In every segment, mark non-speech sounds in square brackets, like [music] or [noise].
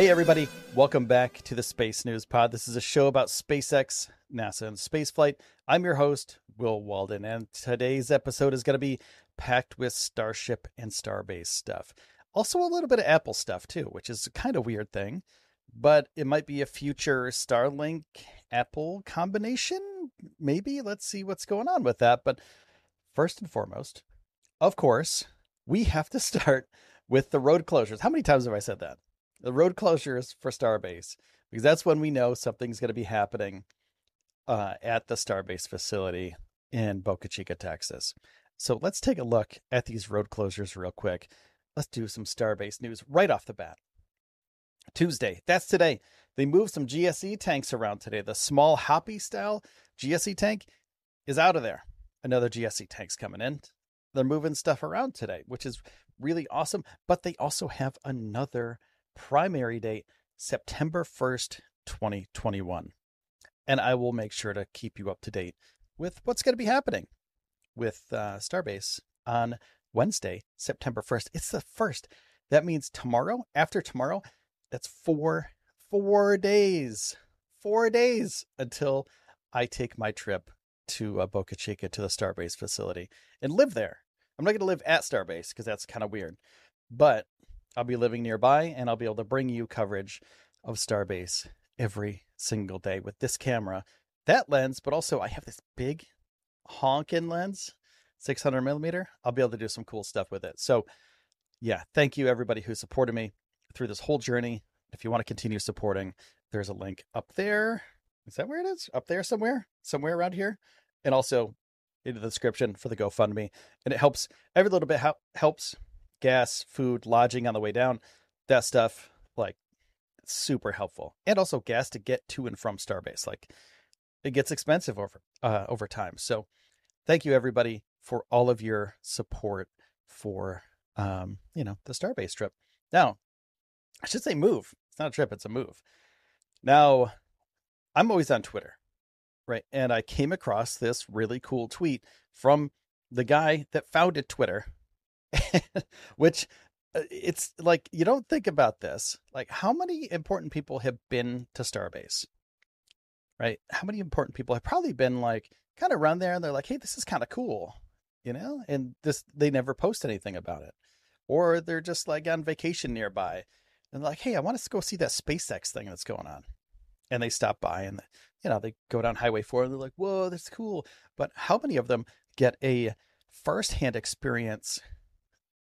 Hey, everybody. Welcome back to the Space News Pod. This is a show about SpaceX, NASA, and spaceflight. I'm your host, Will Walden, and today's episode is going to be packed with Starship and Starbase stuff. Also, a little bit of Apple stuff, too, which is a kind of weird thing, but it might be a future Starlink Apple combination. Maybe. Let's see what's going on with that. But first and foremost, of course, we have to [laughs] start with the road closures. How many times have I said that? The road closures for Starbase because that's when we know something's going to be happening uh, at the Starbase facility in Boca Chica, Texas. So let's take a look at these road closures real quick. Let's do some Starbase news right off the bat. Tuesday, that's today. They moved some GSE tanks around today. The small Hoppy style GSE tank is out of there. Another GSE tank's coming in. They're moving stuff around today, which is really awesome. But they also have another primary date, September 1st, 2021. And I will make sure to keep you up to date with what's going to be happening with uh, Starbase on Wednesday, September 1st. It's the first. That means tomorrow, after tomorrow, that's four, four days, four days until I take my trip to uh, Boca Chica to the Starbase facility and live there. I'm not going to live at Starbase because that's kind of weird, but I'll be living nearby and I'll be able to bring you coverage of Starbase every single day with this camera, that lens, but also I have this big honking lens, 600 millimeter. I'll be able to do some cool stuff with it. So, yeah, thank you everybody who supported me through this whole journey. If you want to continue supporting, there's a link up there. Is that where it is? Up there somewhere? Somewhere around here? And also in the description for the GoFundMe. And it helps every little bit helps gas, food, lodging on the way down, that stuff, like super helpful. And also gas to get to and from Starbase. Like it gets expensive over uh, over time. So thank you everybody for all of your support for um, you know, the Starbase trip. Now, I should say move. It's not a trip, it's a move. Now, I'm always on Twitter, right? And I came across this really cool tweet from the guy that founded Twitter, [laughs] which uh, it's like you don't think about this. Like, how many important people have been to Starbase? Right? How many important people have probably been like kind of run there and they're like, hey, this is kind of cool, you know? And this, they never post anything about it. Or they're just like on vacation nearby and like, hey, I want to go see that SpaceX thing that's going on. And they stop by and, you know, they go down Highway 4 and they're like, whoa, that's cool. But how many of them get a firsthand experience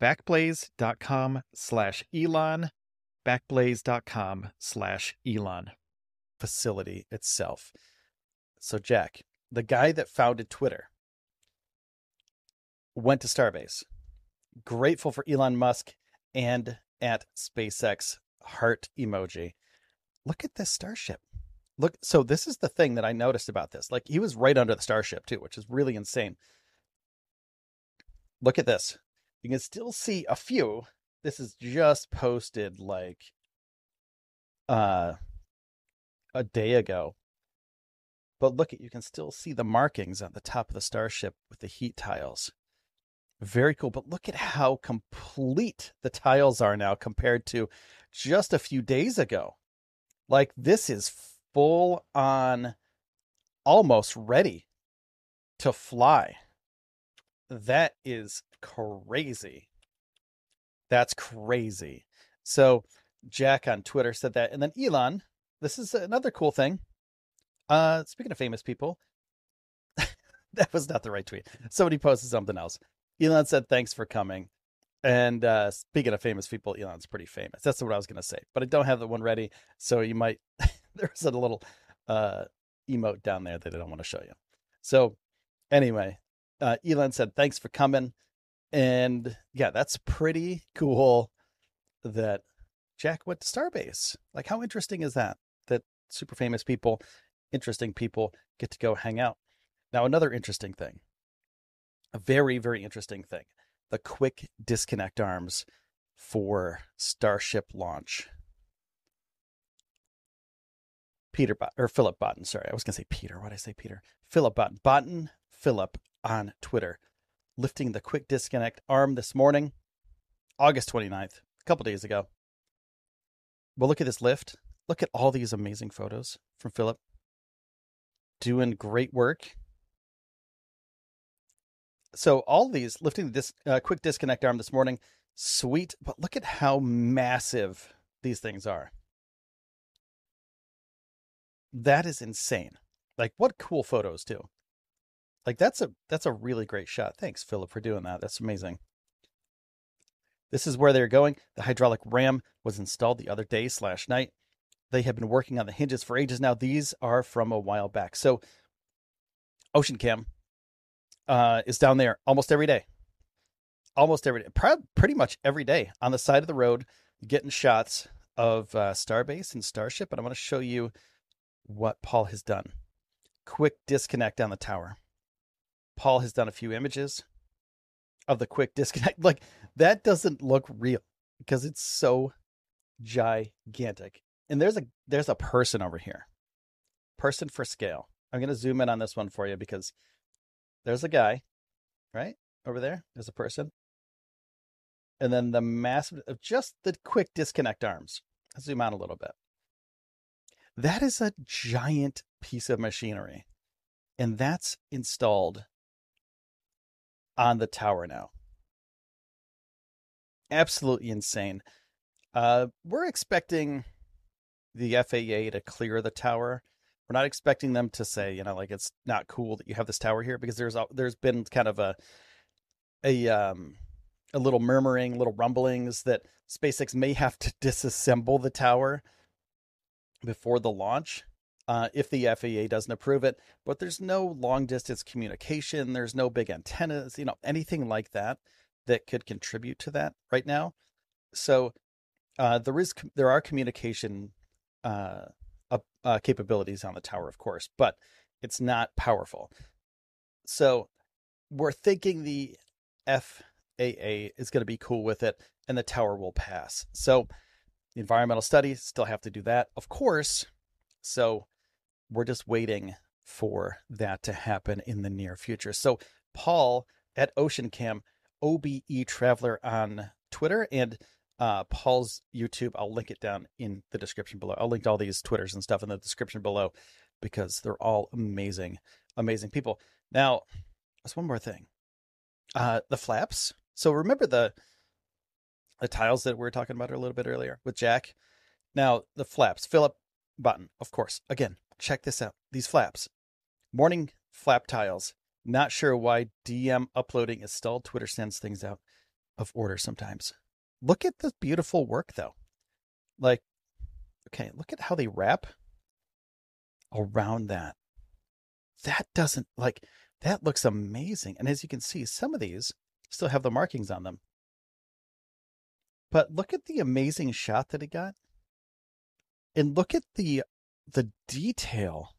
backblaze.com slash Elon, backblaze.com slash Elon. Facility itself. So, Jack, the guy that founded Twitter, went to Starbase. Grateful for Elon Musk and at SpaceX heart emoji. Look at this starship. Look, so this is the thing that I noticed about this. Like he was right under the starship too, which is really insane. Look at this. You can still see a few. This is just posted like uh a day ago. But look at you can still see the markings on the top of the starship with the heat tiles. Very cool. But look at how complete the tiles are now compared to just a few days ago. Like this is full on almost ready to fly. That is crazy. That's crazy. So Jack on Twitter said that. And then Elon, this is another cool thing. Uh speaking of famous people, [laughs] that was not the right tweet. Somebody posted something else. Elon said, Thanks for coming. And uh speaking of famous people, Elon's pretty famous. That's what I was gonna say. But I don't have the one ready. So you might [laughs] there's a little uh emote down there that I don't want to show you. So anyway, uh, Elon said, "Thanks for coming," and yeah, that's pretty cool. That Jack went to Starbase. Like, how interesting is that? That super famous people, interesting people get to go hang out. Now, another interesting thing, a very very interesting thing, the quick disconnect arms for Starship launch. Peter Bot- or Philip Botten. Sorry, I was gonna say Peter. Why did I say Peter? Philip Botten. Botten Philip on Twitter, lifting the quick disconnect arm this morning, August 29th, a couple days ago. Well, look at this lift. Look at all these amazing photos from Philip. Doing great work. So, all these lifting this uh, quick disconnect arm this morning, sweet, but look at how massive these things are. That is insane. Like, what cool photos, too. Like that's a that's a really great shot. Thanks, Philip, for doing that. That's amazing. This is where they're going. The hydraulic ram was installed the other day slash night. They have been working on the hinges for ages now. These are from a while back. So Ocean Cam uh, is down there almost every day. Almost every day. Pretty much every day on the side of the road, getting shots of uh, Starbase and Starship. And I want to show you what Paul has done. Quick disconnect on the tower. Paul has done a few images of the quick disconnect. [laughs] Like that doesn't look real because it's so gigantic. And there's a there's a person over here. Person for scale. I'm going to zoom in on this one for you because there's a guy, right? Over there. There's a person. And then the massive of just the quick disconnect arms. Let's zoom out a little bit. That is a giant piece of machinery. And that's installed on the tower now. Absolutely insane. Uh, we're expecting the FAA to clear the tower. We're not expecting them to say, you know, like it's not cool that you have this tower here because there's there's been kind of a a um a little murmuring, little rumblings that SpaceX may have to [laughs] disassemble the tower before the launch uh, if the FAA doesn't approve it. But there's no long distance communication. There's no big antennas, you know, anything like that that could contribute to that right now. So uh, there is there are communication uh, uh, capabilities on the tower, of course, but it's not powerful. So we're thinking the FAA is going to be cool with it, and the tower will pass. So The environmental studies still have to do that, of course. So we're just waiting for that to happen in the near future. So Paul at Ocean Cam, OBE Traveler on Twitter, and uh, Paul's YouTube. I'll link it down in the description below. I'll link all these Twitters and stuff in the description below because they're all amazing, amazing people. Now, there's one more thing. Uh, the flaps. So remember the the tiles that we were talking about a little bit earlier with Jack. Now the flaps. Philip Botten, of course. Again, check this out. These flaps. Morning flap tiles. Not sure why DM uploading is stalled. Twitter sends things out of order sometimes. Look at the beautiful work though. Like, okay, look at how they wrap around that. That doesn't like that looks amazing. And as you can see, some of these still have the markings on them. But look at the amazing shot that he got. And look at the the detail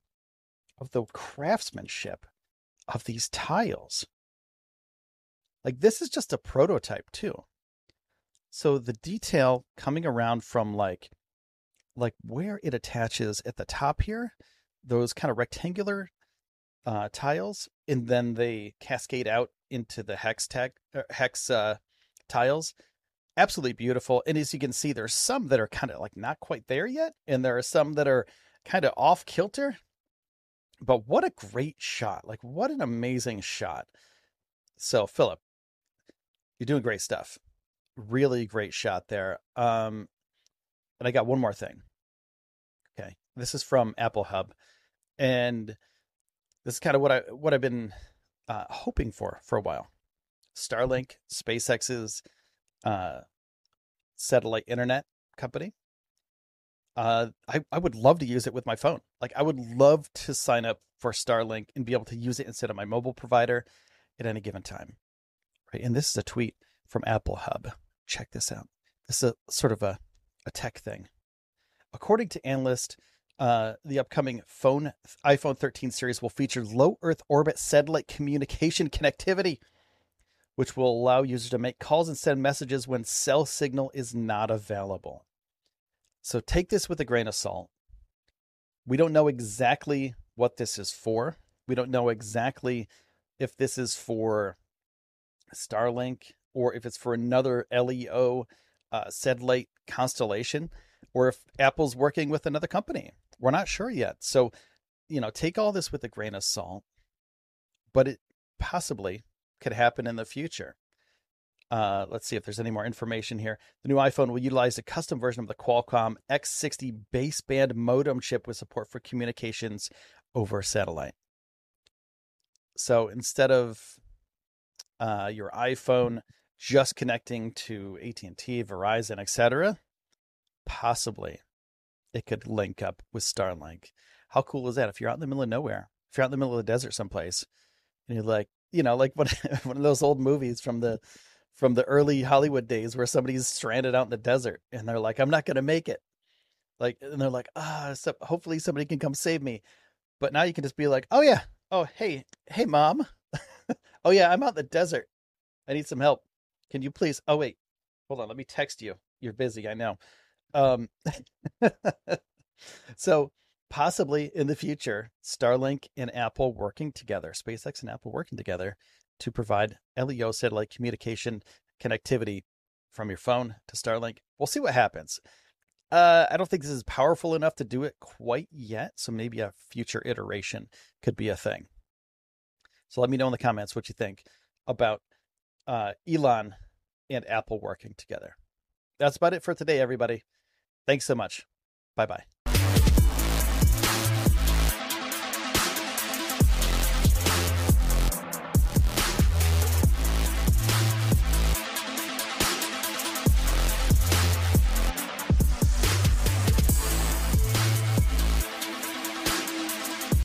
of the craftsmanship of these tiles. Like this is just a prototype too. So the detail coming around from like like where it attaches at the top here, those kind of rectangular uh, tiles, and then they cascade out into the hex tag er, hex uh, tiles. Absolutely beautiful. And as you can see, there's some that are kind of like not quite there yet, and there are some that are kind of off kilter. But what a great shot! Like what an amazing shot. So Philip, you're doing great stuff. Really great shot there. Um, and I got one more thing. Okay, this is from Apple Hub, and this is kind of what I what I've been uh, hoping for for a while. Starlink, SpaceX's uh, satellite internet company. Uh, I, I would love to use it with my phone. Like I would love to sign up for Starlink and be able to use it instead of my mobile provider at any given time. Right. And this is a tweet from Apple Hub. Check this out. This is a sort of a, a tech thing. According to analyst, uh, the upcoming phone iPhone 13 series will feature low Earth orbit satellite communication connectivity, which will allow users to make calls and send messages when cell signal is not available. So take this with a grain of salt. We don't know exactly what this is for. We don't know exactly if this is for Starlink or if it's for another LEO uh, satellite constellation or if Apple's working with another company. We're not sure yet. So, you know, take all this with a grain of salt, but it possibly could happen in the future. Uh, let's see if there's any more information here. The new iPhone will utilize a custom version of the Qualcomm X60 baseband modem chip with support for communications over satellite. So instead of uh, your iPhone just connecting to AT&T, Verizon, etc., possibly it could link up with Starlink. How cool is that? If you're out in the middle of nowhere, if you're out in the middle of the desert someplace, and you're like, you know, like one [laughs] one of those old movies from the from the early Hollywood days where somebody's stranded out in the desert and they're like, I'm not gonna make it. Like, and they're like, ah, so hopefully somebody can come save me. But now you can just be like, oh yeah, oh hey, hey mom, [laughs] oh yeah, I'm out in the desert. I need some help. Can you please? Oh wait, hold on, let me text you. You're busy, I know. Um, [laughs] so possibly in the future, Starlink and Apple working together, SpaceX and Apple working together to provide LEO satellite communication connectivity from your phone to Starlink. We'll see what happens. Uh, I don't think this is powerful enough to do it quite yet, so maybe a future iteration could be a thing. So let me know in the comments what you think about uh, Elon and Apple working together. That's about it for today, everybody. Thanks so much. Bye bye.